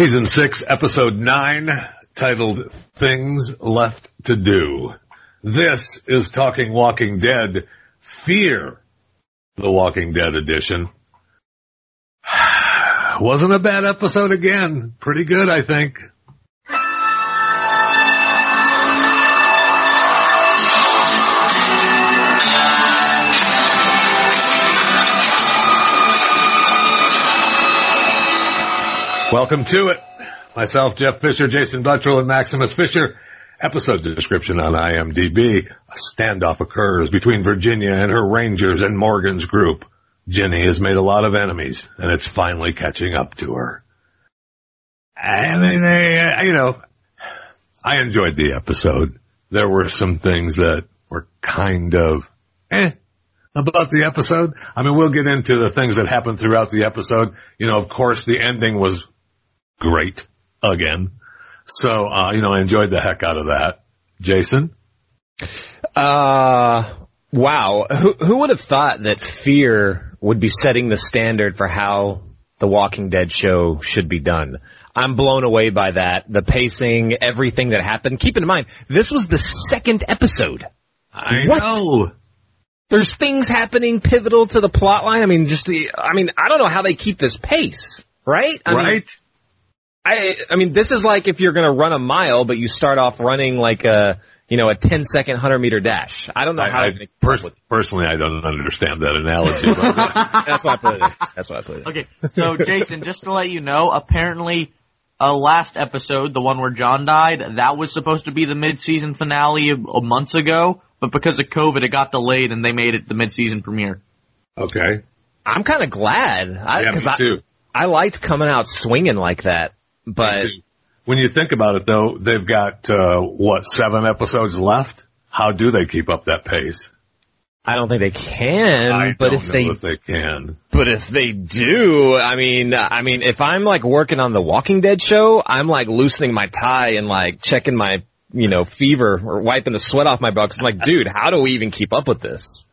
Season 6, Episode 9, titled Things Left to Do. This is Talking Walking Dead, Fear the Walking Dead edition. Wasn't a bad episode again. Pretty good, I think. Welcome to it. Myself, Jeff Fisher, Jason Buttrell, and Maximus Fisher. Episode description on IMDb. A standoff occurs between Virginia and her rangers and Morgan's group. Ginny has made a lot of enemies, and it's finally catching up to her. I mean, you know, I enjoyed the episode. There were some things that were kind of eh about the episode. I mean, we'll get into the things that happened throughout the episode. You know, of course, the ending was great again. So, uh, you know, I enjoyed the heck out of that. Jason? Uh, wow. Who, who would have thought that fear would be setting the standard for how the Walking Dead show should be done? I'm blown away by that. The pacing, everything that happened. Keep in mind, this was the second episode. I What? know. There's things happening pivotal to the plot line. I mean, just the, I mean, I don't know how they keep this pace, right? I mean, right? I, I mean, this is like if you're going to run a mile, but you start off running like a, you know, a 10 second 100 meter dash. I don't know how I, I, to pers- personally, I don't understand that analogy. but- That's why I put it in. That's why I put it in. Okay, so Jason, just to let you know, apparently, uh, last episode, the one where John died, that was supposed to be the mid-season finale of, of months ago, but because of COVID, it got delayed and they made it the mid-season premiere. okay. I'm kind of glad. I, Yeah, me cause I, too. I liked coming out swinging like that, but When you think about it though, they've got, uh, what, seven episodes left? How do they keep up that pace? I don't think they can. I but don't if know they, if they can. but if they do, I mean, I mean, if I'm like working on the Walking Dead show, I'm like loosening my tie and like checking my, you know, fever or wiping the sweat off my butt. 'cause I'm like, dude, how do we even keep up with this?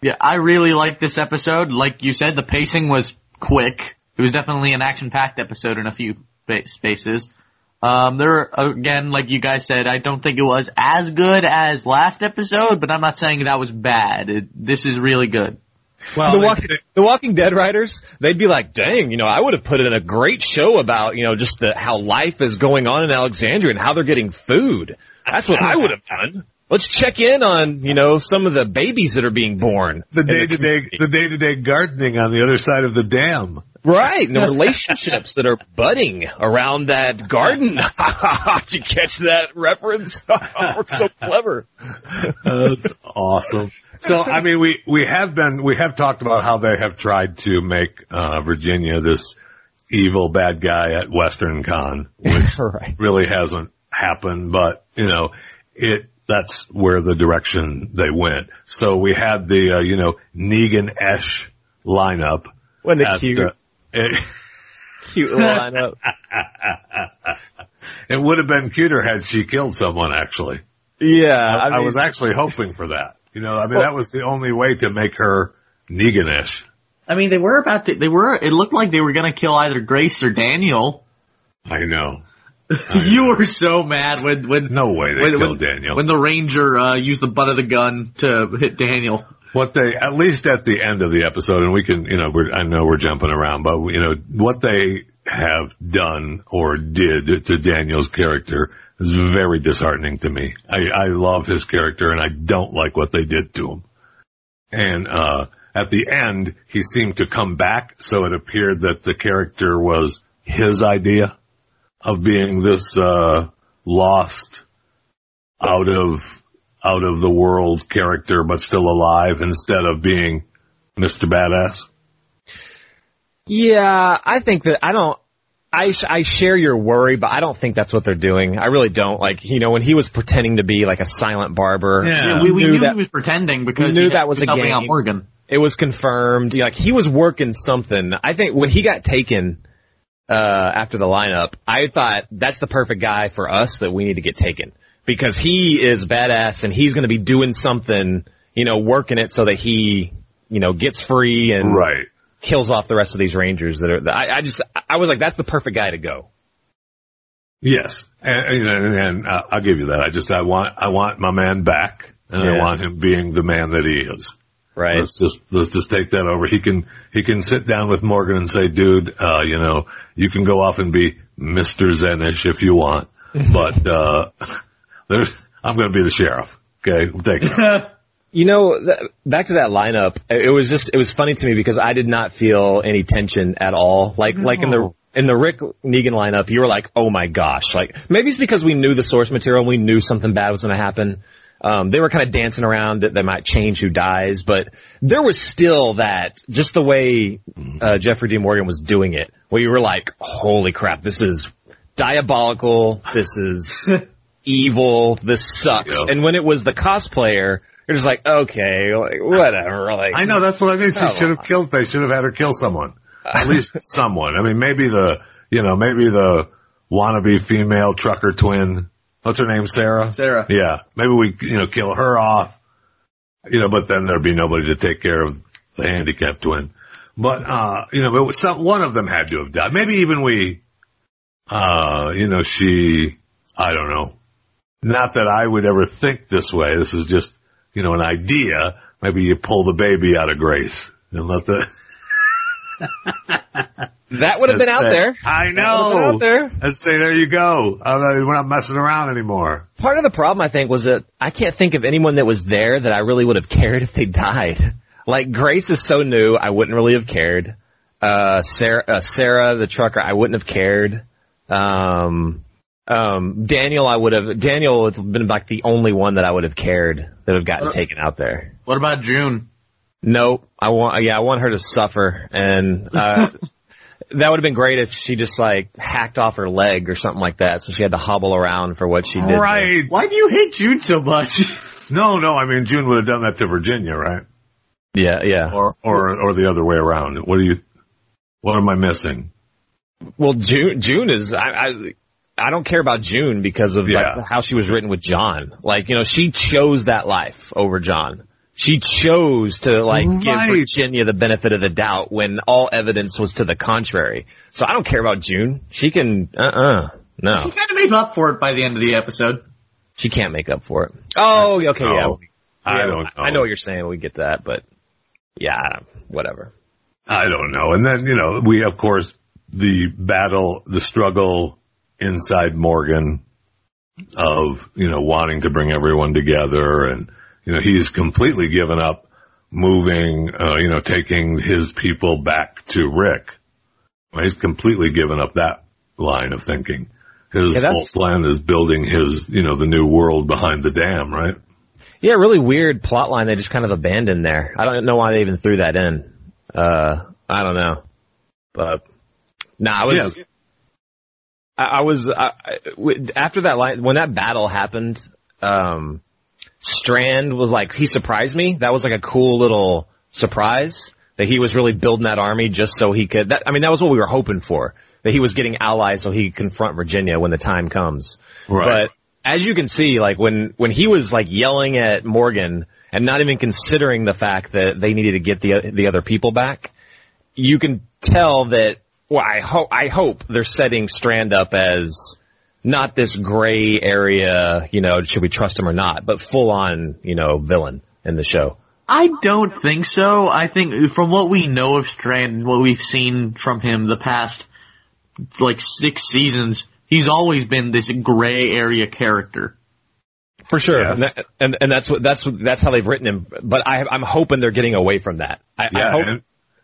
Yeah, I really liked this episode. Like you said, the pacing was quick. It was definitely an action-packed episode in a few ba- spaces. Um, there, again, like you guys said, I don't think it was as good as last episode, but I'm not saying that was bad. It, this is really good. Well, the, they- Walking, the Walking Dead writers, they'd be like, dang, you know, I would have put it in a great show about, you know, just the, how life is going on in Alexandria and how they're getting food. That's what I would have done. Let's check in on, you know, some of the babies that are being born. the day to day, the day to day gardening on the other side of the dam. Right, and the relationships that are budding around that garden. Did you catch that reference? We're so clever. That's awesome. So, I mean, we, we have been, we have talked about how they have tried to make, uh, Virginia this evil bad guy at Western Con, which right. really hasn't happened, but, you know, it, that's where the direction they went. So we had the, uh, you know, Negan-esh lineup. When the at, cute, it, cute lineup. it would have been cuter had she killed someone, actually. Yeah, I, I, mean, was actually hoping for that. You know, I mean, that was the only way to make her Negan-ish. I mean, they were about to, they were, it looked like they were gonna kill either Grace or Daniel. I know. you were so mad when, when, No way they when, killed when, Daniel. when the ranger, uh, used the butt of the gun to hit Daniel. what they, at least at the end of the episode, and we can, you know, we're, I know we're jumping around, but you know, what they have done or did to Daniel's character is very disheartening to me. I, I love his character and I don't like what they did to him. And, uh, at the end, he seemed to come back, so it appeared that the character was his idea of being this, uh, lost, out of, out of the world character, but still alive instead of being Mr. Badass. Yeah, I think that I don't. I I share your worry, but I don't think that's what they're doing. I really don't. Like you know, when he was pretending to be like a silent barber, Yeah. we, we knew knew that- he was pretending because we knew he that was a helping out game. Morgan. it was confirmed. Like he was working something. I think when he got taken uh after the lineup, I thought that's the perfect guy for us that we need to get taken because he is badass and he's going to be doing something, you know, working it so that he, you know, gets free and Right. kills off the rest of these Rangers that are. I, I just I was like, that's the perfect guy to go. Yes, and, and, and uh, I'll give you that. I just I want I want my man back, and I want him being the man that he is. Right. Let's just let's just take that over. He can he can sit down with Morgan and say, "Dude, uh, you know, you can go off and be Mister Zenish if you want, but uh, there's I'm going to be the sheriff." Okay, we'll take it. You know, th- back to that lineup, it was just, it was funny to me because I did not feel any tension at all. Like, like in the, in the Rick Negan lineup, you were like, oh my gosh. Like, maybe it's because we knew the source material and we knew something bad was going to happen. Um, they were kind of dancing around that they might change who dies, but there was still that, just the way, uh, Jeffrey D. Morgan was doing it, where you were like, holy crap, this is diabolical, this is evil, this sucks. Yeah. And when it was the cosplayer, you're just like, okay, like, whatever, like. I know that's what I mean. She should have killed. They should have had her kill someone, at least someone. I mean, maybe the you know maybe the wannabe female trucker twin. What's her name? Sarah. Sarah. Yeah, maybe we you know kill her off. You know, but then there'd be nobody to take care of the handicapped twin. But uh, you know, but some one of them had to have died. Maybe even we. Uh, you know, she. I don't know. Not that I would ever think this way. This is just you know an idea. Maybe you pull the baby out of Grace and let the. That would have been out there. I That been out know. there. I'd say there you go. Uh, we're not messing around anymore. Part of the problem, I think, was that I can't think of anyone that was there that I really would have cared if they died. Like Grace is so new, I wouldn't really have cared. Uh, Sarah, uh, Sarah, the trucker, I wouldn't have cared. Um, um, Daniel, I would have. Daniel would have been like the only one that I would have cared that would have gotten What- taken out there. What about June? Nope. I want, yeah, I want her to suffer. And, uh, that would have been great if she just like hacked off her leg or something like that. So she had to hobble around for what she did. there. Right. Why do you hate June so much? No, no. I mean, June would have done that to Virginia, right? Yeah, yeah. Or, or, or the other way around. What do you? What am I missing? Well, June, June is, I, I, I don't care about June because of Yeah. like how she was written with John. Like, you know, she chose that life over John. She chose to like give Right. Virginia the benefit of the doubt when all evidence was to the contrary. So I don't care about June. She can, uh-uh. She No, She kind of made up for it by the end of the episode. she can't make up for it. Oh, okay, yeah. No, I Yeah, don't know. I know what you're saying. We get that, but yeah, whatever. I don't know. And then, you know, we, of course, the battle, the struggle inside Morgan of, you know, wanting to bring everyone together and, you know, he's completely given up moving, uh, you know, taking his people back to Rick. He's completely given up that line of thinking. His Yeah, whole plan is building his, you know, the new world behind the dam, right? Yeah, really weird plot line they just kind of abandoned there. I don't know why they even threw that in. Uh, I don't know. But, nah, I was, Yeah. I, I was, I, after that line, when that battle happened, um, Strand was like, he surprised me. That was like a cool little surprise that he was really building that army just so he could, that, I mean, that was what we were hoping for. That he was getting allies so he could confront Virginia when the time comes. Right. But as you can see, like when, when he was like yelling at Morgan and not even considering the fact that they needed to get the, the other people back, you can tell that, well, I hope, I hope they're setting Strand up as not this gray area, you know, should we trust him or not, but full on, you know, villain in the show. I don't think so. I think from what we know of Strand, and what we've seen from him the past like six seasons, he's always been this gray area character. For sure. Yes. And, that, and, and that's what, that's what, that's how they've written him. But I, I'm hoping they're getting away from that. I, I Yeah, hope, and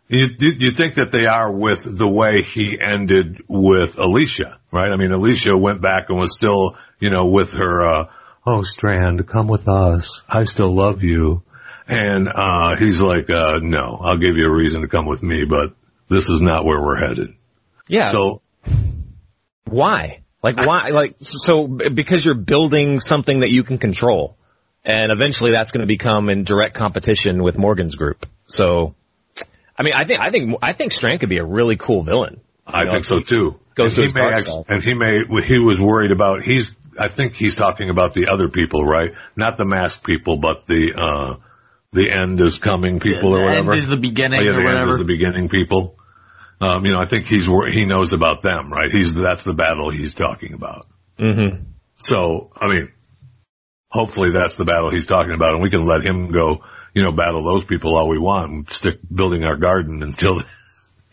you you think that they are with the way he ended with Alicia, right? I mean, Alicia went back and was still, you know, with her. uh Oh, Strand, come with us. I still love you. And uh he's like, uh No, I'll give you a reason to come with me, but this is not where we're headed. yeah. So Why? Like why? Like so because you're building something that you can control, and eventually that's going to become in direct competition with Morgan's group. So, I mean, I think I think I think Strand could be a really cool villain. I know, think so too. goes and to he his may dark act- side. and he may he was worried about he's I think he's talking about the other people, right? Not the masked people, but the uh the end is coming people or the whatever. end is the beginning Oh, yeah, or the end is the beginning people. Um, you know, I think he's wor- he knows about them, right? He's that's the battle he's talking about. Mm-hmm. So, I mean, hopefully that's the battle he's talking about, and we can let him go, you know, battle those people all we want and stick building our garden until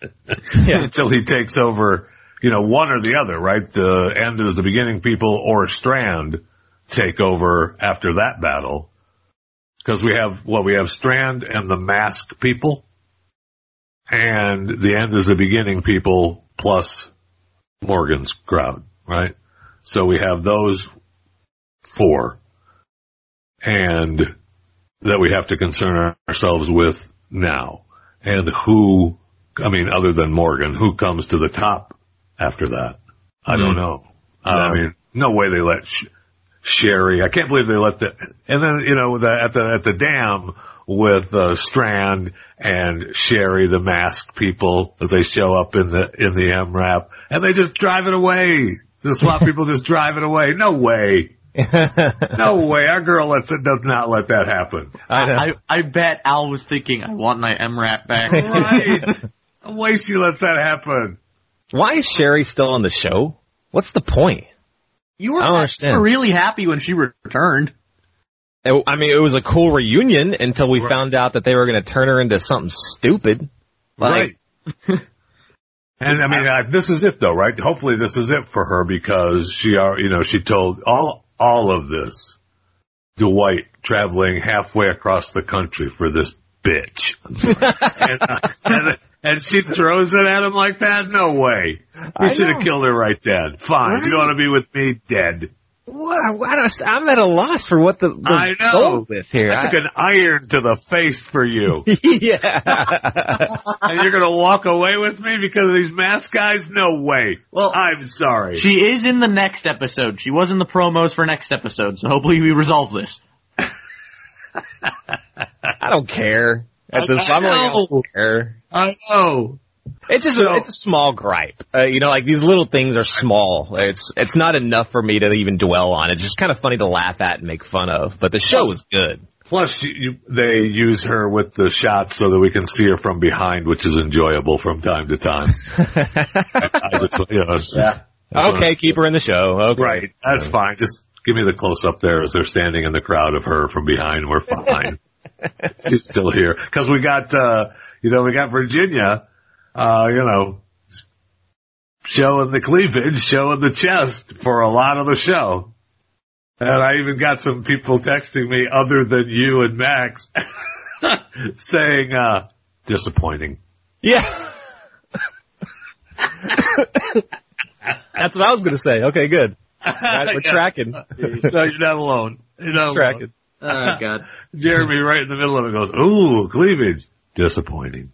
Yeah. until he takes over, you know, one or the other, right? The end is the beginning people or Strand take over after that battle. Cause we have, well, we have Strand and the mask people and the end is the beginning people plus Morgan's crowd, right? So we have those four and that we have to concern ourselves with now and who I mean, other than Morgan, who comes to the top after that? I don't Hmm. know. I mean, no way they let Sh- Sherry. I can't believe they let the. And then you know, the, at the at the dam with uh, Strand and Sherry, the masked people, as they show up in the in the MRAP, and they just drive it away. The SWAT people just drive it away. No way. No way. Our girl lets it does not let that happen. I. I, I bet Al was thinking, I want my MRAP back. Right. No way she lets that happen. Why is Sherry still on the show? What's the point? You were, I don't you understand. were really happy when she returned. It- I mean, it was a cool reunion until we found out that they were going to turn her into something stupid. Like, right. and I mean, uh, this is it though, right? Hopefully this is it for her because she are, you know, she told all, all of this, Dwight traveling halfway across the country for this bitch. and, uh, and, and she throws it at him like that? No way. You I should have killed her right then. Fine. You Right. want to be with me? Dead. What, I, I'm at a loss for what the, the I know. goal with here. I took an iron to the face for you. yeah. and you're gonna walk away with me because of these mask guys? No way. Well, I'm sorry. She is in the next episode. She was in the promos for next episode, so hopefully we resolve this. I don't care. At this, I I'm like, I don't care. I know. It's just a, it's a small gripe. Uh, you know, like these little things are small. It's it's not enough for me to even dwell on. It's just kind of funny to laugh at and make fun of. But the show is good. Plus, you, you, they use her with the shots so that we can see her from behind, which is enjoyable from time to time. I just, you know, it's- Okay, keep her in the show. Okay. Right. That's fine. Just give me the close up there as they're standing in the crowd of her from behind. We're fine. She's still here. Cause we got, uh, you know, we got Virginia, uh, you know, showing the cleavage, showing the chest for a lot of the show. And I even got some people texting me other than you and Max saying, uh, disappointing. Yeah. That's what I was gonna say. Okay, good. Right, we're Yeah. tracking. No, you're not alone. You're not alone. tracking. Oh god. Jeremy right in the middle of it goes, ooh, cleavage. Disappointing.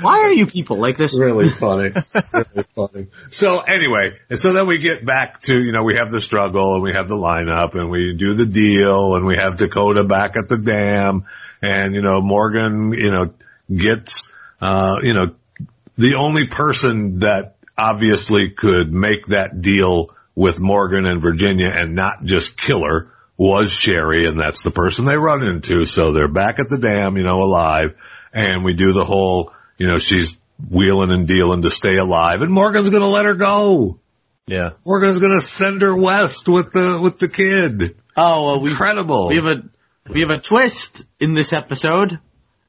Why are you people like this? really funny. really funny. So anyway, and so then we get back to, you know, we have the struggle and we have the lineup and we do the deal and we have Dakota back at the dam and, you know, Morgan, you know, gets, uh, you know, the only person that obviously could make that deal with Morgan and Virginia and not just kill her was Sherry and that's the person they run into. So they're back at the dam, you know, alive and we do the whole, you know, she's wheeling and dealing to stay alive and Morgan's going to let her go. Yeah. Morgan's going to send her west with the, with the kid. Oh, well, we Incredible. we have a we have a twist in this episode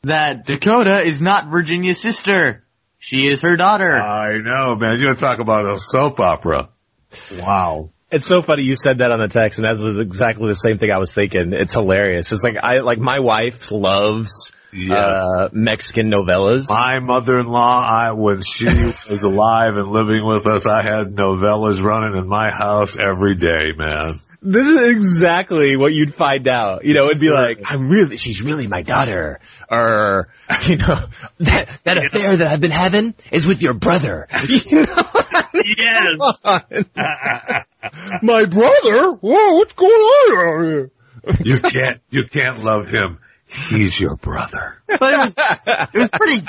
that Dakota is not Virginia's sister. She is her daughter. I know, man. You want to talk about a soap opera. Wow. It's so funny you said that on the text, and that was exactly the same thing I was thinking. It's hilarious. It's like I like my wife loves Yes. uh Mexican novellas. My mother-in-law, I, when she was alive and living with us, I had novellas running in my house every day, man. This is exactly what you'd find out. You know, it'd be like, I'm really, she's really my daughter. Or, you know, that, that affair that I've been having is with your brother. You know? Yes. my brother? Whoa, what's going on out here? you can't, you can't love him. He's your brother. But it was it was pretty.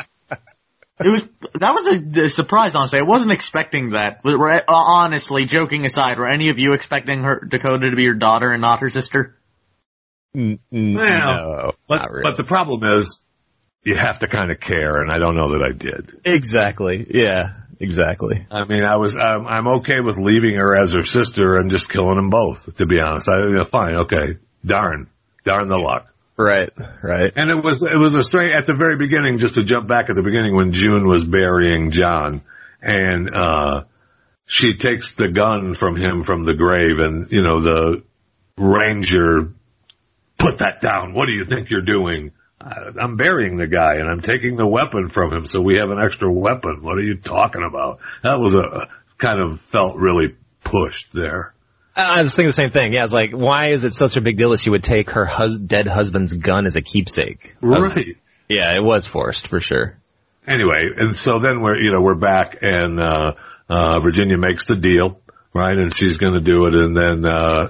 It was that was a, a surprise. Honestly, I wasn't expecting that. But were- uh, honestly, joking aside, were any of you expecting her Dakota to be your daughter and not her sister? N- n- Well, no, But, really. but the problem is, you have to kind of care, and I don't know that I did. exactly. Yeah, exactly. I mean, I was, I'm, I'm okay with leaving her as her sister and just killing them both, to be honest. I, you know, fine, okay. Darn. Darn the luck. Right, right. And it was, it was a strange, at the very beginning, just to jump back at the beginning when June was burying John and, uh, she takes the gun from him from the grave and, you know, the ranger, put that down. What do you think you're doing? "I- I'm burying the guy and I'm taking the weapon from him so we have an extra weapon. What are you talking about? That was a, kind of felt really pushed there. I was thinking the same thing. Yeah, it's like, why is it such a big deal that she would take her hus- dead husband's gun as a keepsake? I was- Right. Yeah, it was forced for sure. anyway, and so then we're, you know, we're back and, uh, uh, Virginia makes the deal, right? And she's going to do it. And then, uh,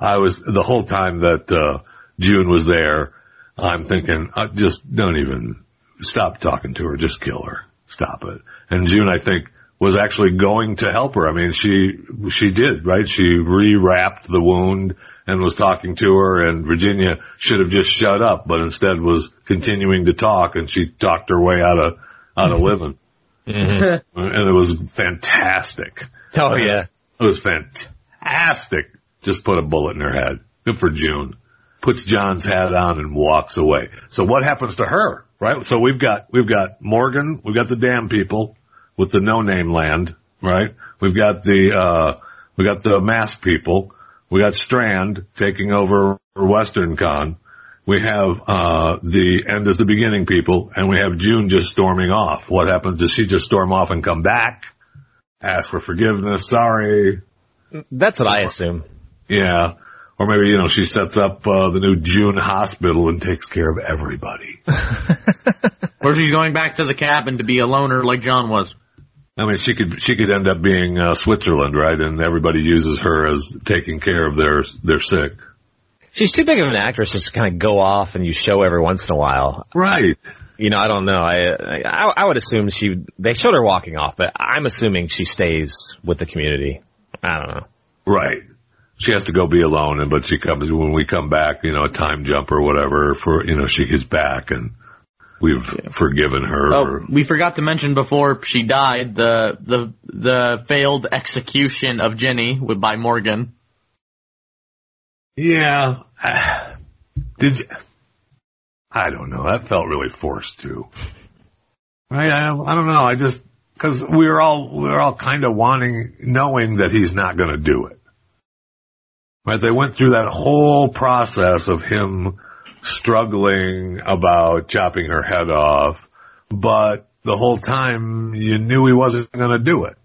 I was, the whole time that, uh, June was there, I'm thinking, uh, just don't even stop talking to her. Just kill her. Stop it. And June, I think, was actually going to help her. I mean, she, she did, right? She rewrapped the wound and was talking to her and Virginia should have just shut up, but instead was continuing to talk and she talked her way out of, out of mm-hmm. living. Mm-hmm. and it was fantastic. Oh yeah. It was fantastic. Just put a bullet in her head. Good for June. Puts John's hat on and walks away. So what happens to her? Right? So we've got, we've got Morgan, we've got the damn people with the no name land, right? We've got the, uh, we got the mass people. We got Strand taking over Western Con. We have, uh, the end is the beginning people and we have June just storming off. What happens? Does she just storm off and come back? Ask for forgiveness. Sorry. That's what I assume. Yeah. Or maybe, you know, she sets up, uh, the new June hospital and takes care of everybody. Or she's going back to the cabin to be a loner like John was. I mean, she could, she could end up being, uh, Switzerland, right? And everybody uses her as taking care of their, their sick. She's too big of an actress just to kind of go off and you show every once in a while. Right. You know, I don't know. I, I I would assume she they showed her walking off, but I'm assuming she stays with the community. I don't know. Right. She has to go be alone and, but she comes, when we come back, you know, a time jump or whatever for, you know, she is back and we've forgiven her. Oh, we forgot to mention before she died the the the failed execution of Ginny with by Morgan. Yeah. Uh, did you? I don't know. That felt really forced too. Right? I, I don't know. I just because we were all we were all kind of wanting, knowing that he's not going to do it. Right? They went through that whole process of him struggling about chopping her head off, but the whole time you knew he wasn't going to do it.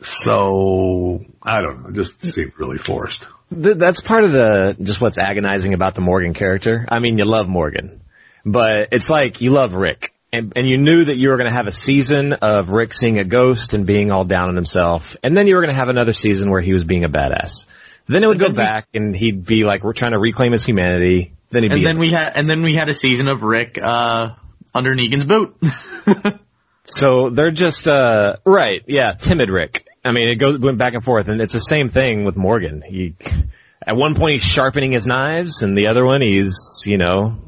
So I don't know. Just seemed really forced. That's part of the just what's agonizing about the Morgan character. I mean, you love Morgan, but it's like you love Rick, and and you knew that you were going to have a season of Rick seeing a ghost and being all down on himself, and then you were going to have another season where he was being a badass. Then it would go back, and he'd be like, "We're trying to reclaim his humanity." Then he'd And be then we had and then we had a season of Rick uh under Negan's boot. So they're just uh right, yeah, timid Rick. I mean, it goes went back and forth, and it's the same thing with Morgan. He at one point he's sharpening his knives, and the other one he's you know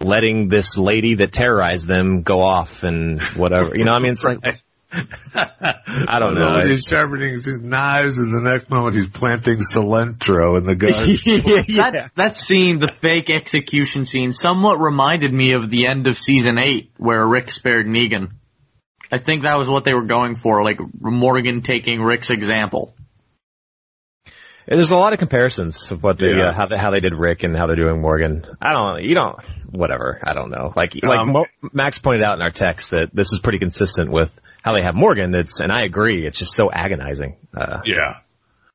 letting this lady that terrorized them go off and whatever. You know, what I mean, it's like I don't know. moment He's sharpening his knives, and the next moment he's planting cilantro in the garden. That that scene, the fake execution scene, somewhat reminded me of the end of season eight where Rick spared Negan. I think that was what they were going for, like Morgan taking Rick's example. There's a lot of comparisons of what they Yeah. uh, how they how they did Rick and how they're doing Morgan. I don't you don't whatever I don't know. Like like Um, Mo- Max pointed out in our text that this is pretty consistent with how they have Morgan. It's and I agree. It's just so agonizing. Uh, yeah,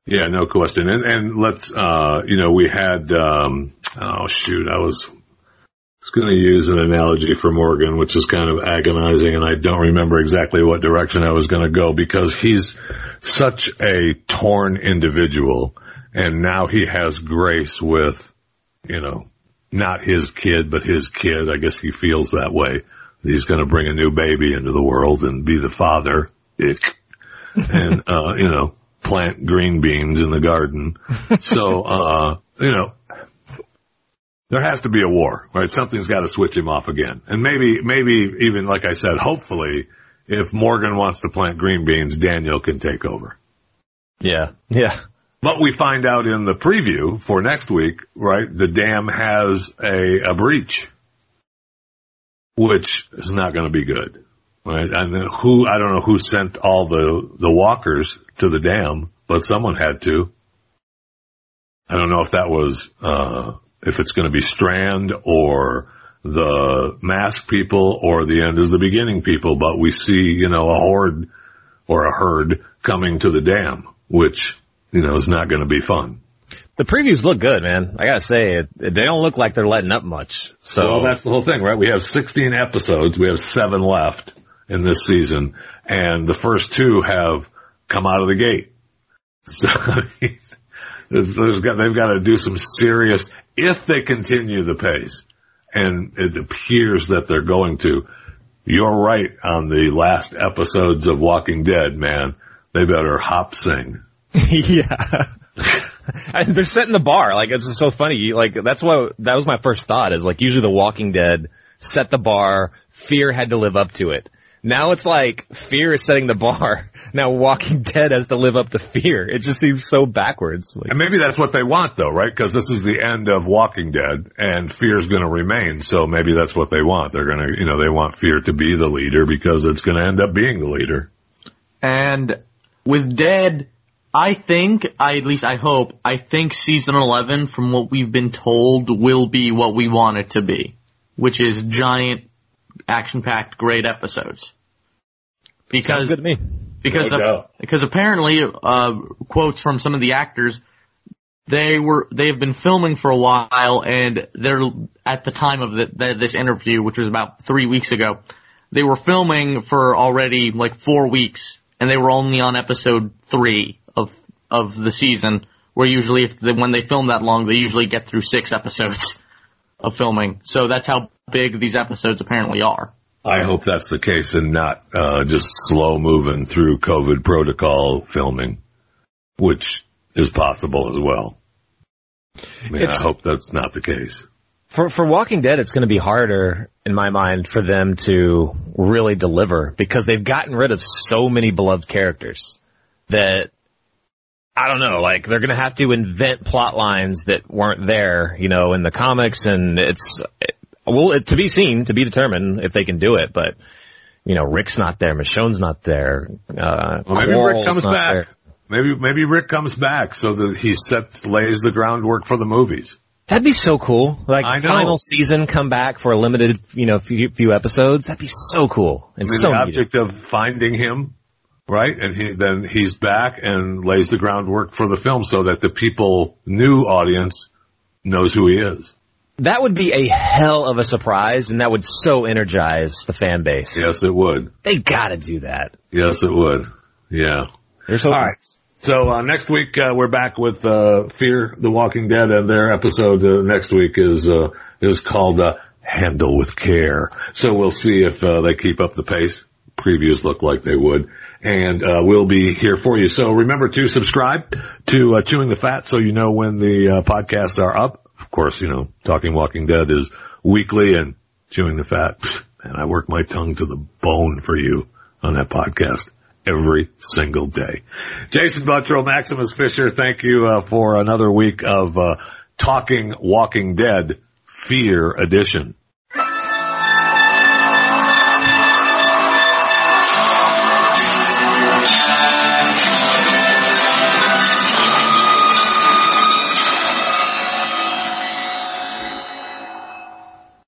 yeah, no question. And and let's, uh, you know, we had, um, oh shoot, I was. was going to use an analogy for Morgan, which is kind of agonizing, and I don't remember exactly what direction I was going to go because he's such a torn individual, and now he has grace with, you know, not his kid, but his kid. I guess he feels that way. He's going to bring a new baby into the world and be the father. Ick. and, uh, you know, plant green beans in the garden. So, uh, you know, there has to be a war, right? Something's got to switch him off again. And maybe, maybe even like I said, hopefully if Morgan wants to plant green beans, Daniel can take over. Yeah. Yeah. But we find out in the preview for next week, right? The dam has a, a breach, which is not going to be good, right? And who, I don't know who sent all the, the walkers to the dam, but someone had to. I don't know if that was, uh, if it's going to be Strand or the mask people or the end is the beginning people, but we see, you know, a horde or a herd coming to the dam, which, you know, is not going to be fun. The previews look good, man. I gotta say, they don't look like they're letting up much. So well, that's the whole thing, right? We have 16 episodes. We have seven left in this season and the first two have come out of the gate. So, there's, there's got, they've got to do some serious, if they continue the pace, and it appears that they're going to, you're right on the last episodes of Walking Dead, man. They better hop sing. yeah. and they're setting the bar. Like it's just so funny. Like that's what that was my first thought. Is like usually The Walking Dead set the bar. Fear had to live up to it. Now it's like fear is setting the bar. Now Walking Dead has to live up to fear. It just seems so backwards. Like, And maybe that's what they want though, right? Because this is the end of Walking Dead and fear's going to remain. So maybe that's what they want. They're going to, you know, they want fear to be the leader because it's going to end up being the leader. And with Dead, I think, I, at least I hope, I think season 11, from what we've been told, will be what we want it to be. Which is giant, action-packed, great episodes. Because, sounds good to me. because, No doubt. because apparently, uh, quotes from some of the actors, they were, they have been filming for a while and they're, at the time of the, the, this interview, which was about three weeks ago, they were filming for already like four weeks and they were only on episode three of, of the season where usually if they, when they film that long, they usually get through six episodes of filming. So that's how big these episodes apparently are. I hope that's the case and not, uh, just slow moving through COVID protocol filming, which is possible as well. I mean, I hope that's not the case. For for Walking Dead, it's going to be harder in my mind for them to really deliver because they've gotten rid of so many beloved characters that I don't know, like they're going to have to invent plot lines that weren't there, you know, in the comics, and it's well it, to be seen, to be determined if they can do it. But you know, Rick's not there, Michonne's not there. Uh, Well, maybe Rick comes back. there. Maybe, maybe Rick comes back so that he sets, lays the groundwork for the movies. That'd be so cool. Like final season, come back for a limited, you know, few, few episodes. That'd be so cool and I mean, so the needed. object of finding him, right? And he, then he's back and lays the groundwork for the film so that the people, new audience knows who he is. That would be a hell of a surprise, and that would so energize the fan base. Yes, it would. They gotta do that. Yes, it would. Yeah. They're so All right. So uh, next week uh, we're back with uh, Fear the Walking Dead, and their episode uh, next week is uh, is called uh, Handle with Care. So we'll see if uh, they keep up the pace. Previews look like they would, and uh, we'll be here for you. So remember to subscribe to uh, Chewing the Fat, so you know when the uh, podcasts are up. Of course, you know Talking Walking Dead is weekly, and Chewing the Fat. And I work my tongue to the bone for you on that podcast every single day. Jason Buttrell, Maximus Fisher, thank you uh, for another week of uh, Talking Walking Dead Fear Edition.